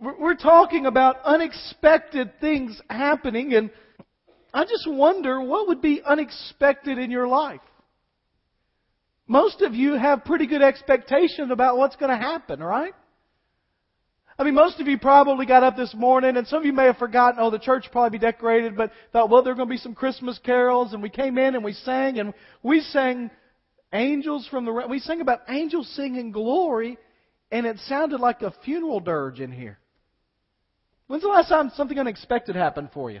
We're talking about unexpected things happening, and I just wonder what would be unexpected in your life. Most of you have pretty good expectation about what's going to happen, right? I mean, most of you probably got up this morning, and some of you may have forgotten, oh, the church will probably be decorated, but thought, well, there are going to be some Christmas carols, and we came in and we sang, and we sang angels from the, we sang about angels singing glory, and it sounded like a funeral dirge in here. When's the last time something unexpected happened for you?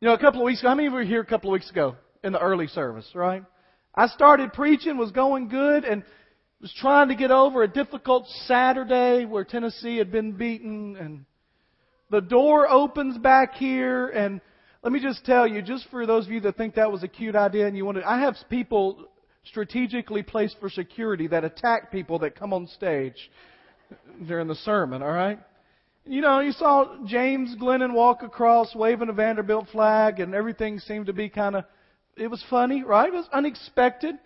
You know, a couple of weeks ago, how many of you were here a couple of weeks ago in the early service, right? I started preaching, was going good, and was trying to get over a difficult Saturday where Tennessee had been beaten, and the door opens back here, and let me just tell you, just for those of you that think that was a cute idea and you wanted, I have people strategically placed for security that attack people that come on stage during the sermon, alright? You know, you saw James Glennon walk across waving a Vanderbilt flag, and everything seemed to be kind of, it was funny, right? It was unexpected.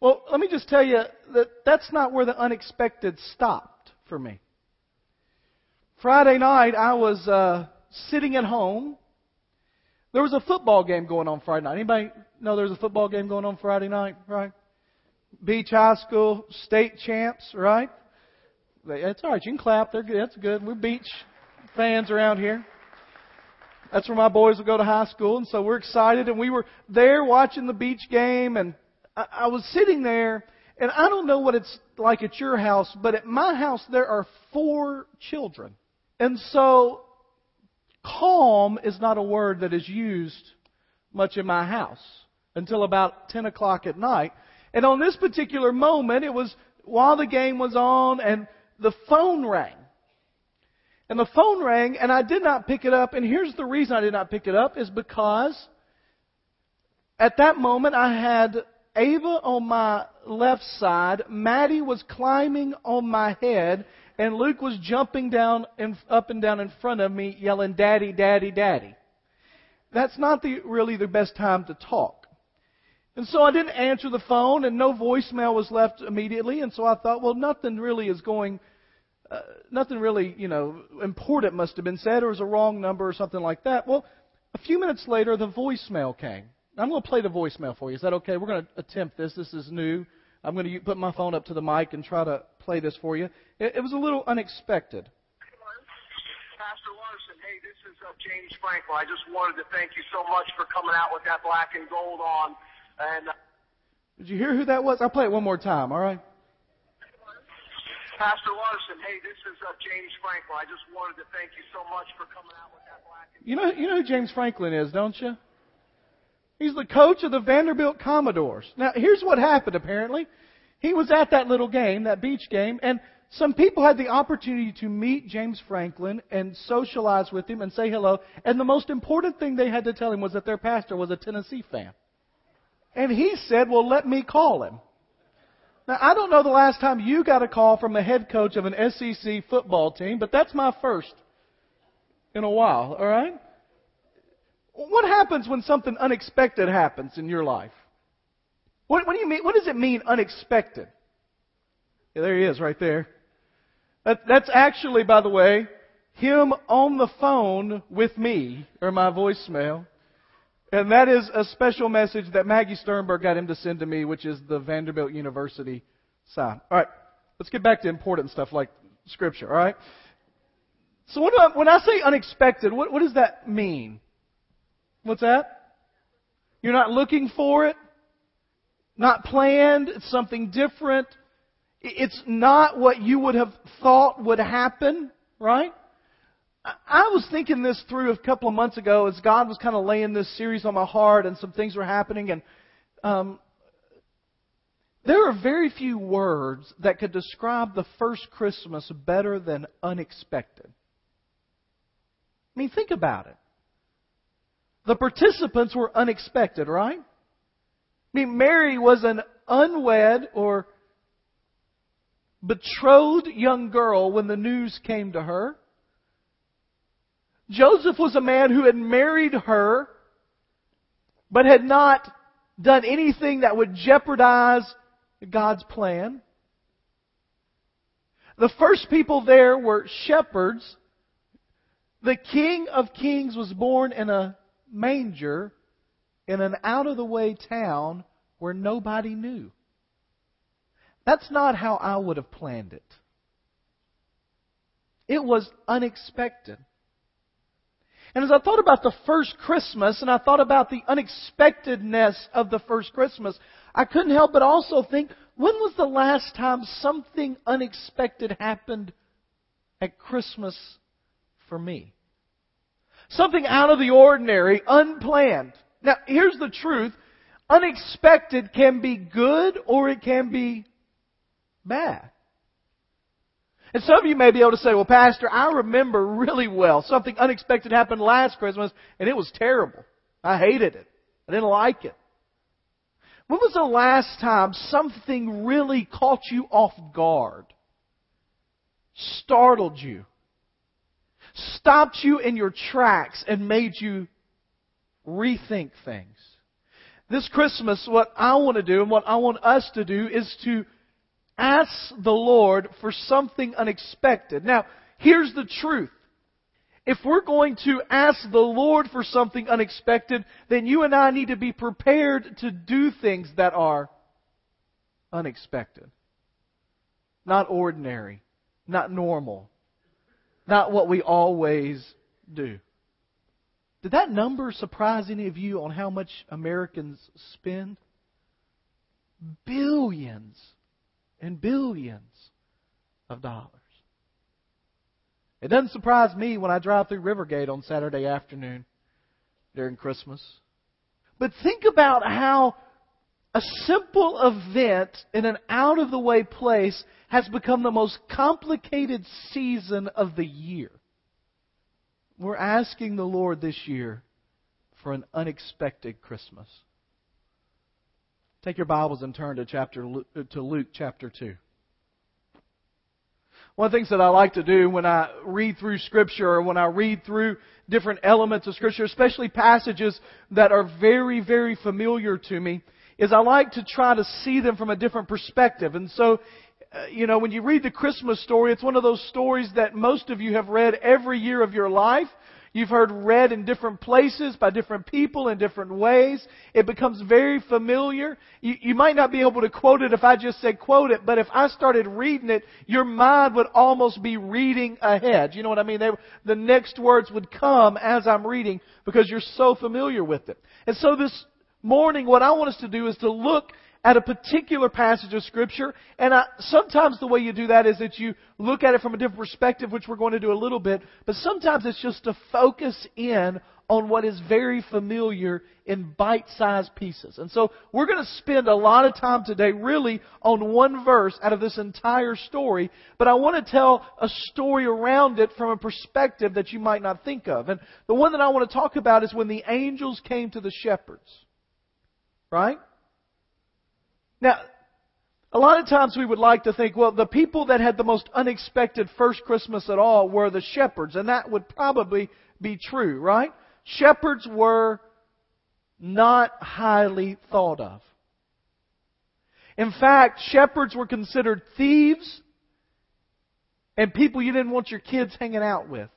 Well, let me just tell you that that's not where the unexpected stopped for me. Friday night, I was uh, sitting at home. There was a football game going on Friday night. Anybody know there was a football game going on Friday night, right? Beech High School state champs, right? It's all right. You can clap. They're good. That's good. We're Beech fans around here. That's where my boys will go to high school, and so we're excited. And we were there watching the Beech game, and I, I was sitting there, and I don't know what it's like at your house, but at my house there are four children, and so calm is not a word that is used much in my house until about ten o'clock at night. And on this particular moment, it was while the game was on, and the phone rang. And the phone rang, and I did not pick it up. And here's the reason I did not pick it up is because at that moment I had Ava on my left side, Maddie was climbing on my head, and Luke was jumping down and up and down in front of me, yelling, "Daddy, Daddy, Daddy." That's not the, really the best time to talk. And so I didn't answer the phone, and no voicemail was left immediately. And so I thought, well, nothing really is going, uh, nothing really, you know, important must have been said, or was a wrong number or something like that. Well, a few minutes later, the voicemail came. I'm going to play the voicemail for you. Is that okay? We're going to attempt this. This is new. I'm going to put my phone up to the mic and try to play this for you. It, it was a little unexpected. Pastor Larson, hey, this is uh, James Franklin. I just wanted to thank you so much for coming out with that black and gold on and uh, did you hear who that was? I'll play it one more time. All right. Pastor Larson, hey, this is uh, James Franklin. I just wanted to thank you so much for coming out with that black. You know, you know who James Franklin is, don't you? He's the coach of the Vanderbilt Commodores. Now, here's what happened. Apparently, he was at that little game, that Beech game, and some people had the opportunity to meet James Franklin and socialize with him and say hello. And the most important thing they had to tell him was that their pastor was a Tennessee fan. And he said, well, let me call him. Now, I don't know the last time you got a call from a head coach of an SEC football team, but that's my first in a while, alright? What happens when something unexpected happens in your life? What, what do you mean? What does it mean unexpected? Yeah, there he is right there. That, that's actually, by the way, him on the phone with me, or my voicemail. And that is a special message that Maggie Sternberg got him to send to me, which is the Vanderbilt University sign. All right, let's get back to important stuff like Scripture. All right. So I, when I say unexpected, what, what does that mean? What's that? You're not looking for it, not planned. It's something different. It's not what you would have thought would happen, right? I was thinking this through a couple of months ago as God was kind of laying this series on my heart and some things were happening and um, there are very few words that could describe the first Christmas better than unexpected. I mean, think about it. The participants were unexpected, right? I mean, Mary was an unwed or betrothed young girl when the news came to her. Joseph was a man who had married her, but had not done anything that would jeopardize God's plan. The first people there were shepherds. The King of Kings was born in a manger in an out of the way town where nobody knew. That's not how I would have planned it. It was unexpected. And as I thought about the first Christmas and I thought about the unexpectedness of the first Christmas, I couldn't help but also think, when was the last time something unexpected happened at Christmas for me? Something out of the ordinary, unplanned. Now, here's the truth. Unexpected can be good or it can be bad. And some of you may be able to say, well, Pastor, I remember really well something unexpected happened last Christmas and it was terrible. I hated it. I didn't like it. When was the last time something really caught you off guard? Startled you? Stopped you in your tracks and made you rethink things? This Christmas, what I want to do and what I want us to do is to ask the Lord for something unexpected. Now, here's the truth. If we're going to ask the Lord for something unexpected, then you and I need to be prepared to do things that are unexpected. Not ordinary. Not normal. Not what we always do. Did that number surprise any of you on how much Americans spend? Billions and billions of dollars. It doesn't surprise me when I drive through Rivergate on Saturday afternoon during Christmas. But think about how a simple event in an out of the way place has become the most complicated season of the year. We're asking the Lord this year for an unexpected Christmas. Take your Bibles and turn to chapter to Luke chapter 2. One of the things that I like to do when I read through Scripture or when I read through different elements of Scripture, especially passages that are very, very familiar to me, is I like to try to see them from a different perspective. And so, uh, you know, when you read the Christmas story, it's one of those stories that most of you have read every year of your life. You've heard read in different places by different people in different ways. It becomes very familiar. You, you, might not be able to quote it if I just said quote it, but if I started reading it, your mind would almost be reading ahead. You know what I mean? They, the next words would come as I'm reading because you're so familiar with it. And so this morning, what I want us to do is to look at a particular passage of Scripture. And I, sometimes the way you do that is that you look at it from a different perspective, which we're going to do a little bit. But sometimes it's just to focus in on what is very familiar in bite-sized pieces. And so we're going to spend a lot of time today really on one verse out of this entire story, but I want to tell a story around it from a perspective that you might not think of. And the one that I want to talk about is when the angels came to the shepherds. Right? Now, a lot of times we would like to think, well, the people that had the most unexpected first Christmas at all were the shepherds, and that would probably be true, right? Shepherds were not highly thought of. In fact, shepherds were considered thieves and people you didn't want your kids hanging out with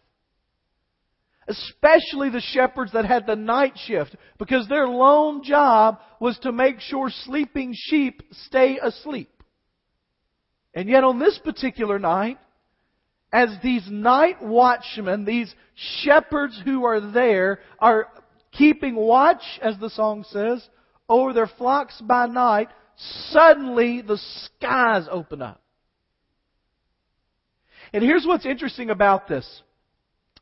especially the shepherds that had the night shift, because their lone job was to make sure sleeping sheep stay asleep. And yet on this particular night, as these night watchmen, these shepherds who are there, are keeping watch, as the song says, over their flocks by night, suddenly the skies open up. And here's what's interesting about this.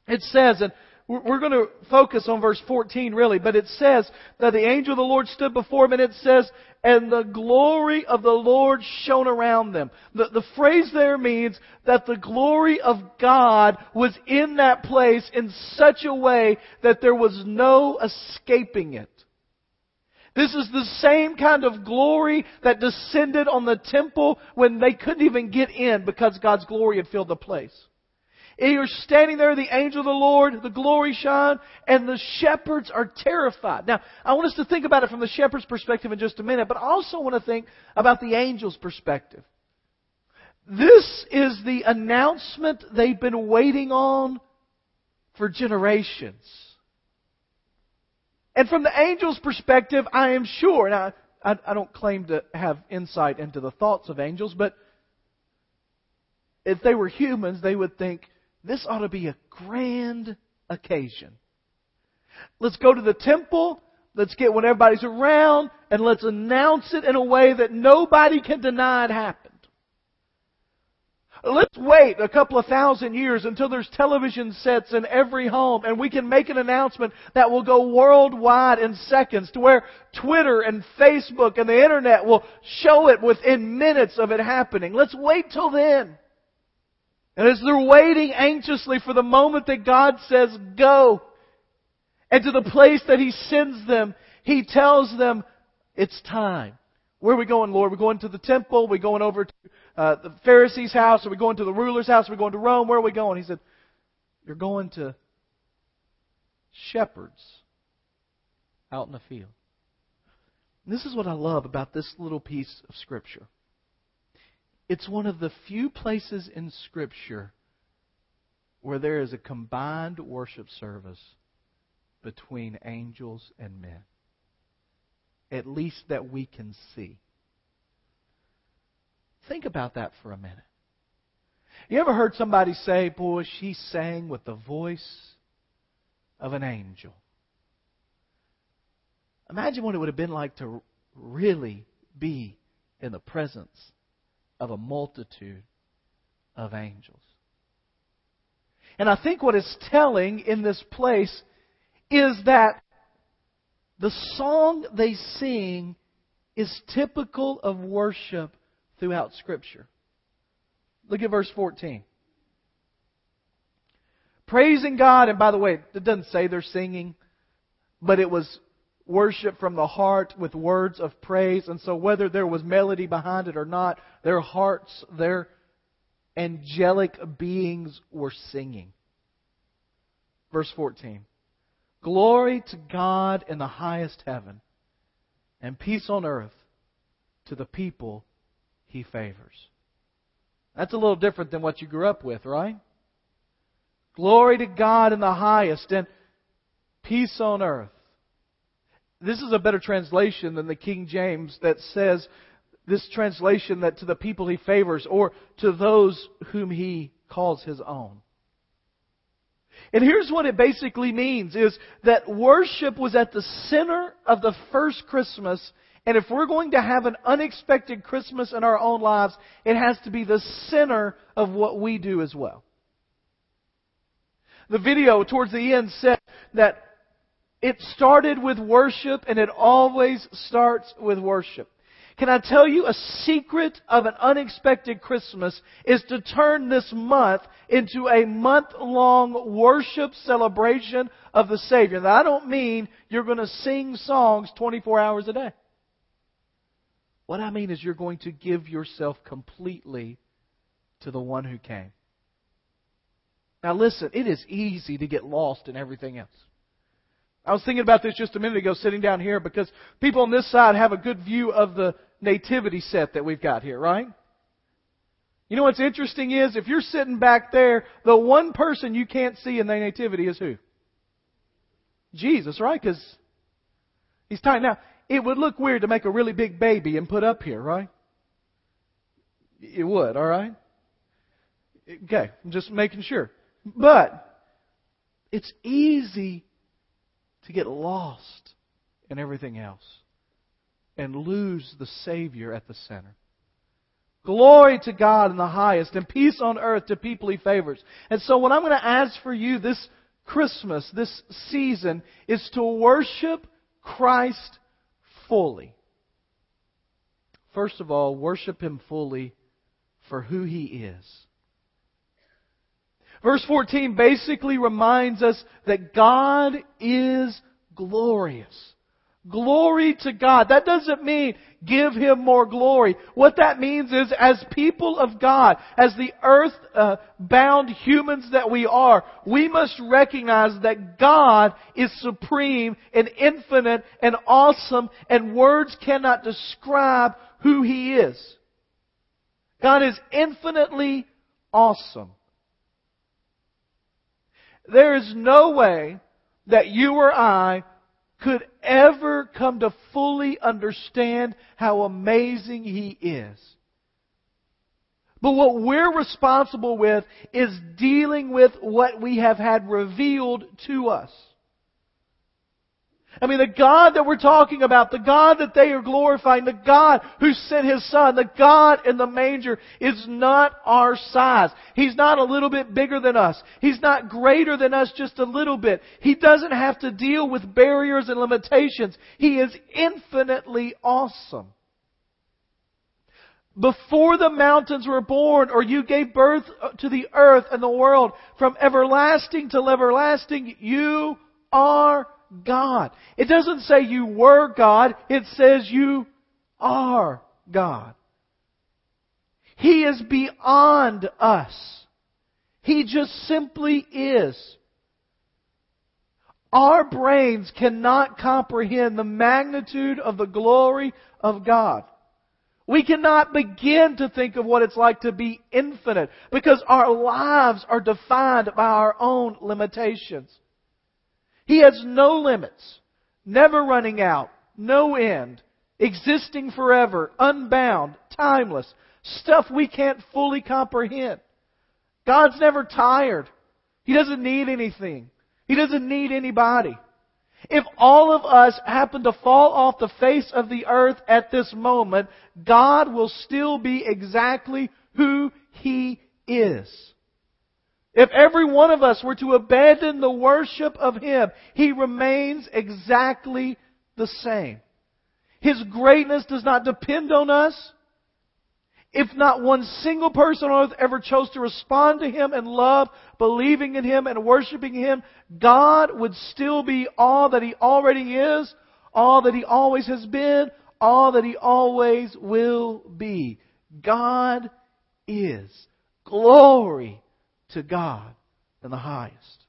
It says, and we're going to focus on verse 14 really, but it says that the angel of the Lord stood before him and it says, and the glory of the Lord shone around them. The, the phrase there means that the glory of God was in that place in such a way that there was no escaping it. This is the same kind of glory that descended on the temple when they couldn't even get in because God's glory had filled the place. You're standing there, the angel of the Lord, the glory shine, and the shepherds are terrified. Now, I want us to think about it from the shepherd's perspective in just a minute, but I also want to think about the angel's perspective. This is the announcement they've been waiting on for generations. And from the angel's perspective, I am sure, and I, I, I, don't claim to have insight into the thoughts of angels, but if they were humans, they would think this ought to be a grand occasion. Let's go to the temple. Let's get when everybody's around and let's announce it in a way that nobody can deny it happened. Let's wait a couple of thousand years until there's television sets in every home and we can make an announcement that will go worldwide in seconds to where Twitter and Facebook and the internet will show it within minutes of it happening. Let's wait till then. And as they're waiting anxiously for the moment that God says go, and to the place that He sends them, He tells them, it's time. Where are we going, Lord? We're going to the temple. We're going over to uh, the Pharisee's house. Are we going to the ruler's house? Are we going to Rome? Where are we going? He said, You're going to shepherds out in the field. And this is what I love about this little piece of Scripture. It's one of the few places in Scripture where there is a combined worship service between angels and men. At least that we can see. Think about that for a minute. You ever heard somebody say, Boy, she sang with the voice of an angel? Imagine what it would have been like to really be in the presence of a multitude of angels. And I think what is telling in this place is that the song they sing is typical of worship throughout Scripture. Look at verse 14. Praising God, and by the way, it doesn't say they're singing, but it was worship from the heart with words of praise. And so, whether there was melody behind it or not, their hearts, their angelic beings were singing. Verse 14 Glory to God in the highest heaven, and peace on earth to the people he favors. That's a little different than what you grew up with, right? Glory to God in the highest, and peace on earth this is a better translation than the King James that says this translation that to the people he favors or to those whom he calls his own. And here's what it basically means is that worship was at the center of the first Christmas and if we're going to have an unexpected Christmas in our own lives, it has to be the center of what we do as well. The video towards the end said that it started with worship and it always starts with worship. Can I tell you a secret of an unexpected Christmas is to turn this month into a month long worship celebration of the Savior. Now, I don't mean you're going to sing songs 24 hours a day. What I mean is you're going to give yourself completely to the one who came. Now listen, it is easy to get lost in everything else. I was thinking about this just a minute ago sitting down here because people on this side have a good view of the nativity set that we've got here, right? You know what's interesting is if you're sitting back there, the one person you can't see in the nativity is who? Jesus, right? Because he's tiny. Now, it would look weird to make a really big baby and put up here, right? It would, all right? Okay, I'm just making sure. But it's easy to get lost in everything else and lose the Savior at the center. Glory to God in the highest and peace on earth to people He favors. And so what I'm going to ask for you this Christmas, this season, is to worship Christ fully. First of all, worship Him fully for who He is. Verse 14 basically reminds us that God is glorious. Glory to God. That doesn't mean give Him more glory. What that means is as people of God, as the earth uh, humans that we are, we must recognize that God is supreme and infinite and awesome and words cannot describe who He is. God is infinitely awesome. There is no way that you or I could ever come to fully understand how amazing He is. But what we're responsible with is dealing with what we have had revealed to us. I mean, the God that we're talking about, the God that they are glorifying, the God who sent His Son, the God in the manger is not our size. He's not a little bit bigger than us. He's not greater than us just a little bit. He doesn't have to deal with barriers and limitations. He is infinitely awesome. Before the mountains were born, or you gave birth uh, to the earth and the world, from everlasting to everlasting, you are God. It doesn't say you were God, it says you are God. He is beyond us. He just simply is. Our brains cannot comprehend the magnitude of the glory of God. We cannot begin to think of what it's like to be infinite because our lives are defined by our own limitations. He has no limits, never running out, no end, existing forever, unbound, timeless, stuff we can't fully comprehend. God's never tired. He doesn't need anything. He doesn't need anybody. If all of us happen to fall off the face of the earth at this moment, God will still be exactly who He is. If every one of us were to abandon the worship of Him, He remains exactly the same. His greatness does not depend on us. If not one single person on earth ever chose to respond to Him and love, believing in Him and worshiping Him, God would still be all that He already is, all that He always has been, all that He always will be. God is. Glory to God in the highest.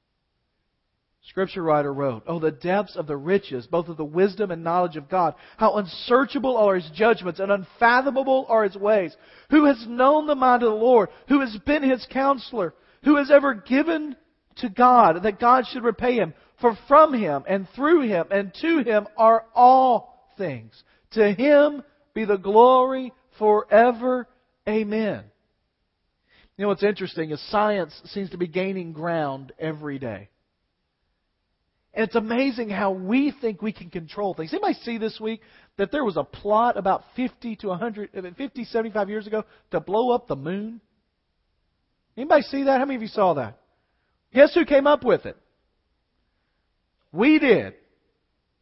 Scripture writer wrote, Oh, the depths of the riches, both of the wisdom and knowledge of God. How unsearchable are His judgments and unfathomable are His ways. Who has known the mind of the Lord? Who has been His counselor? Who has ever given to God that God should repay Him? For from Him and through Him and to Him are all things. To Him be the glory forever. Amen. You know what's interesting is science seems to be gaining ground every day. And it's amazing how we think we can control things. Anybody see this week that there was a plot about 50 to 100, 50, 75 years ago to blow up the moon? Anybody see that? How many of you saw that? Guess who came up with it? We did.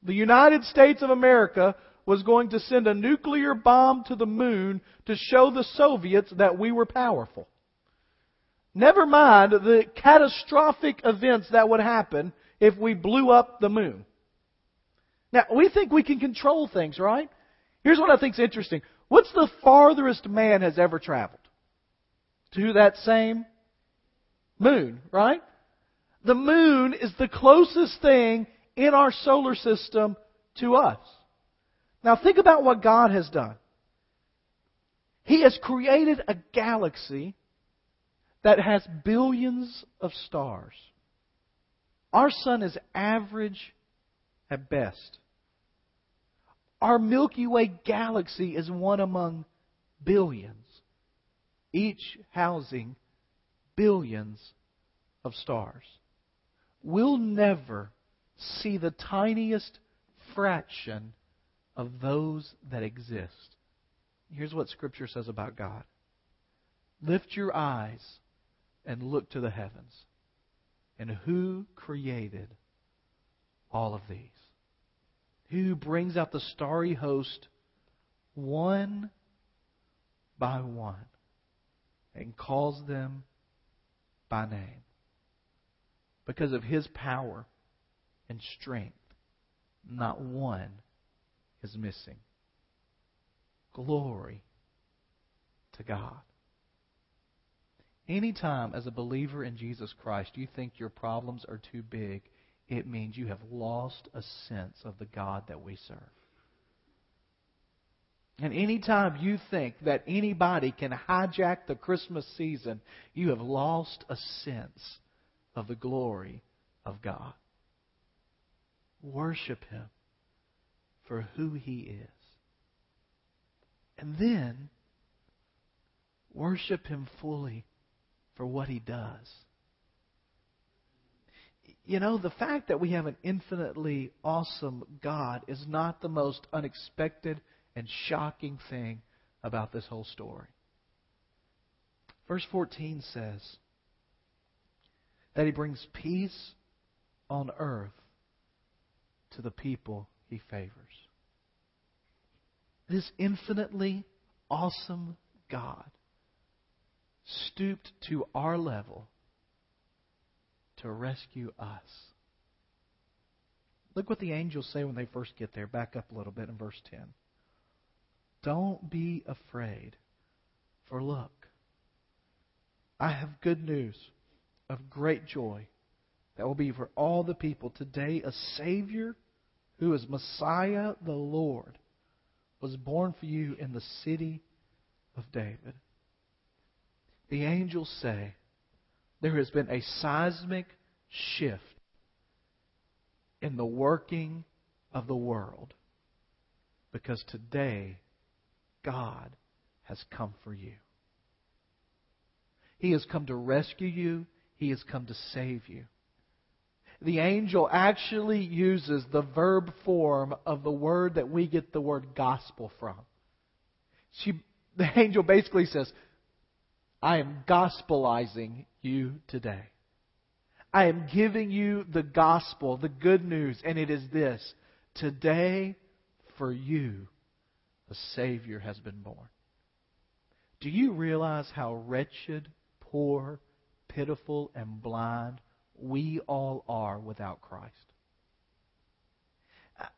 The United States of America was going to send a nuclear bomb to the moon to show the Soviets that we were powerful. Never mind the catastrophic events that would happen if we blew up the moon. Now, we think we can control things, right? Here's what I think is interesting. What's the farthest man has ever traveled? To that same moon, right? The moon is the closest thing in our solar system to us. Now think about what God has done. He has created a galaxy that has billions of stars. Our sun is average at best. Our Milky Way galaxy is one among billions, each housing billions of stars. We'll never see the tiniest fraction of those that exist. Here's what Scripture says about God Lift your eyes and look to the heavens. And who created all of these? Who brings out the starry host one by one and calls them by name? Because of his power and strength, not one is missing. Glory to God. Anytime, as a believer in Jesus Christ, you think your problems are too big, it means you have lost a sense of the God that we serve. And anytime you think that anybody can hijack the Christmas season, you have lost a sense of the glory of God. Worship Him for who He is. And then worship Him fully for what He does. You know, the fact that we have an infinitely awesome God is not the most unexpected and shocking thing about this whole story. Verse 14 says that He brings peace on earth to the people He favors. This infinitely awesome God stooped to our level to rescue us. Look what the angels say when they first get there. Back up a little bit in verse 10. Don't be afraid, for look, I have good news of great joy that will be for all the people. Today, a Savior who is Messiah the Lord was born for you in the city of David. The angels say there has been a seismic shift in the working of the world because today God has come for you. He has come to rescue you. He has come to save you. The angel actually uses the verb form of the word that we get the word gospel from. She, the angel basically says, I am gospelizing you today. I am giving you the gospel, the good news, and it is this. Today, for you, a Savior has been born. Do you realize how wretched, poor, pitiful, and blind we all are without Christ?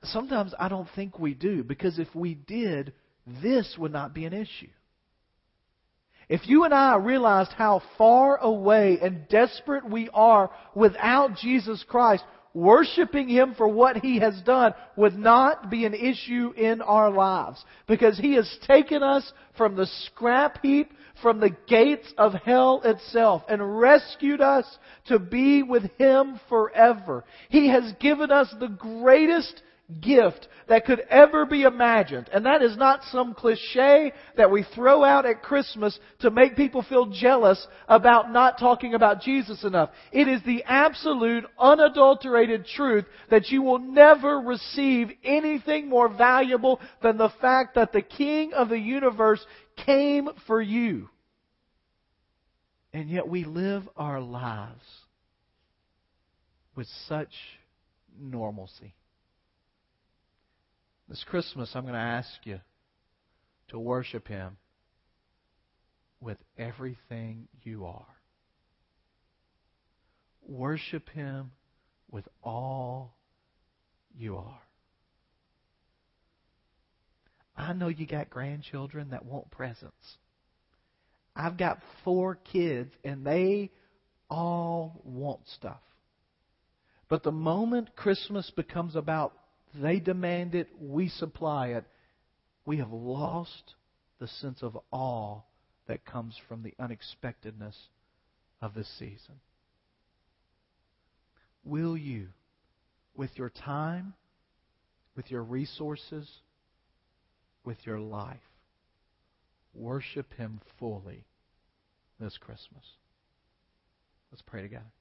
Sometimes I don't think we do, because if we did, this would not be an issue. If you and I realized how far away and desperate we are without Jesus Christ, worshiping Him for what He has done would not be an issue in our lives. Because He has taken us from the scrap heap, from the gates of hell itself, and rescued us to be with Him forever. He has given us the greatest gift that could ever be imagined. And that is not some cliche that we throw out at Christmas to make people feel jealous about not talking about Jesus enough. It is the absolute, unadulterated truth that you will never receive anything more valuable than the fact that the King of the universe came for you. And yet we live our lives with such normalcy. This Christmas, I'm going to ask you to worship Him with everything you are. Worship Him with all you are. I know you got grandchildren that want presents. I've got four kids, and they all want stuff. But the moment Christmas becomes about they demand it, we supply it. We have lost the sense of awe that comes from the unexpectedness of this season. Will you, with your time, with your resources, with your life, worship Him fully this Christmas? Let's pray together.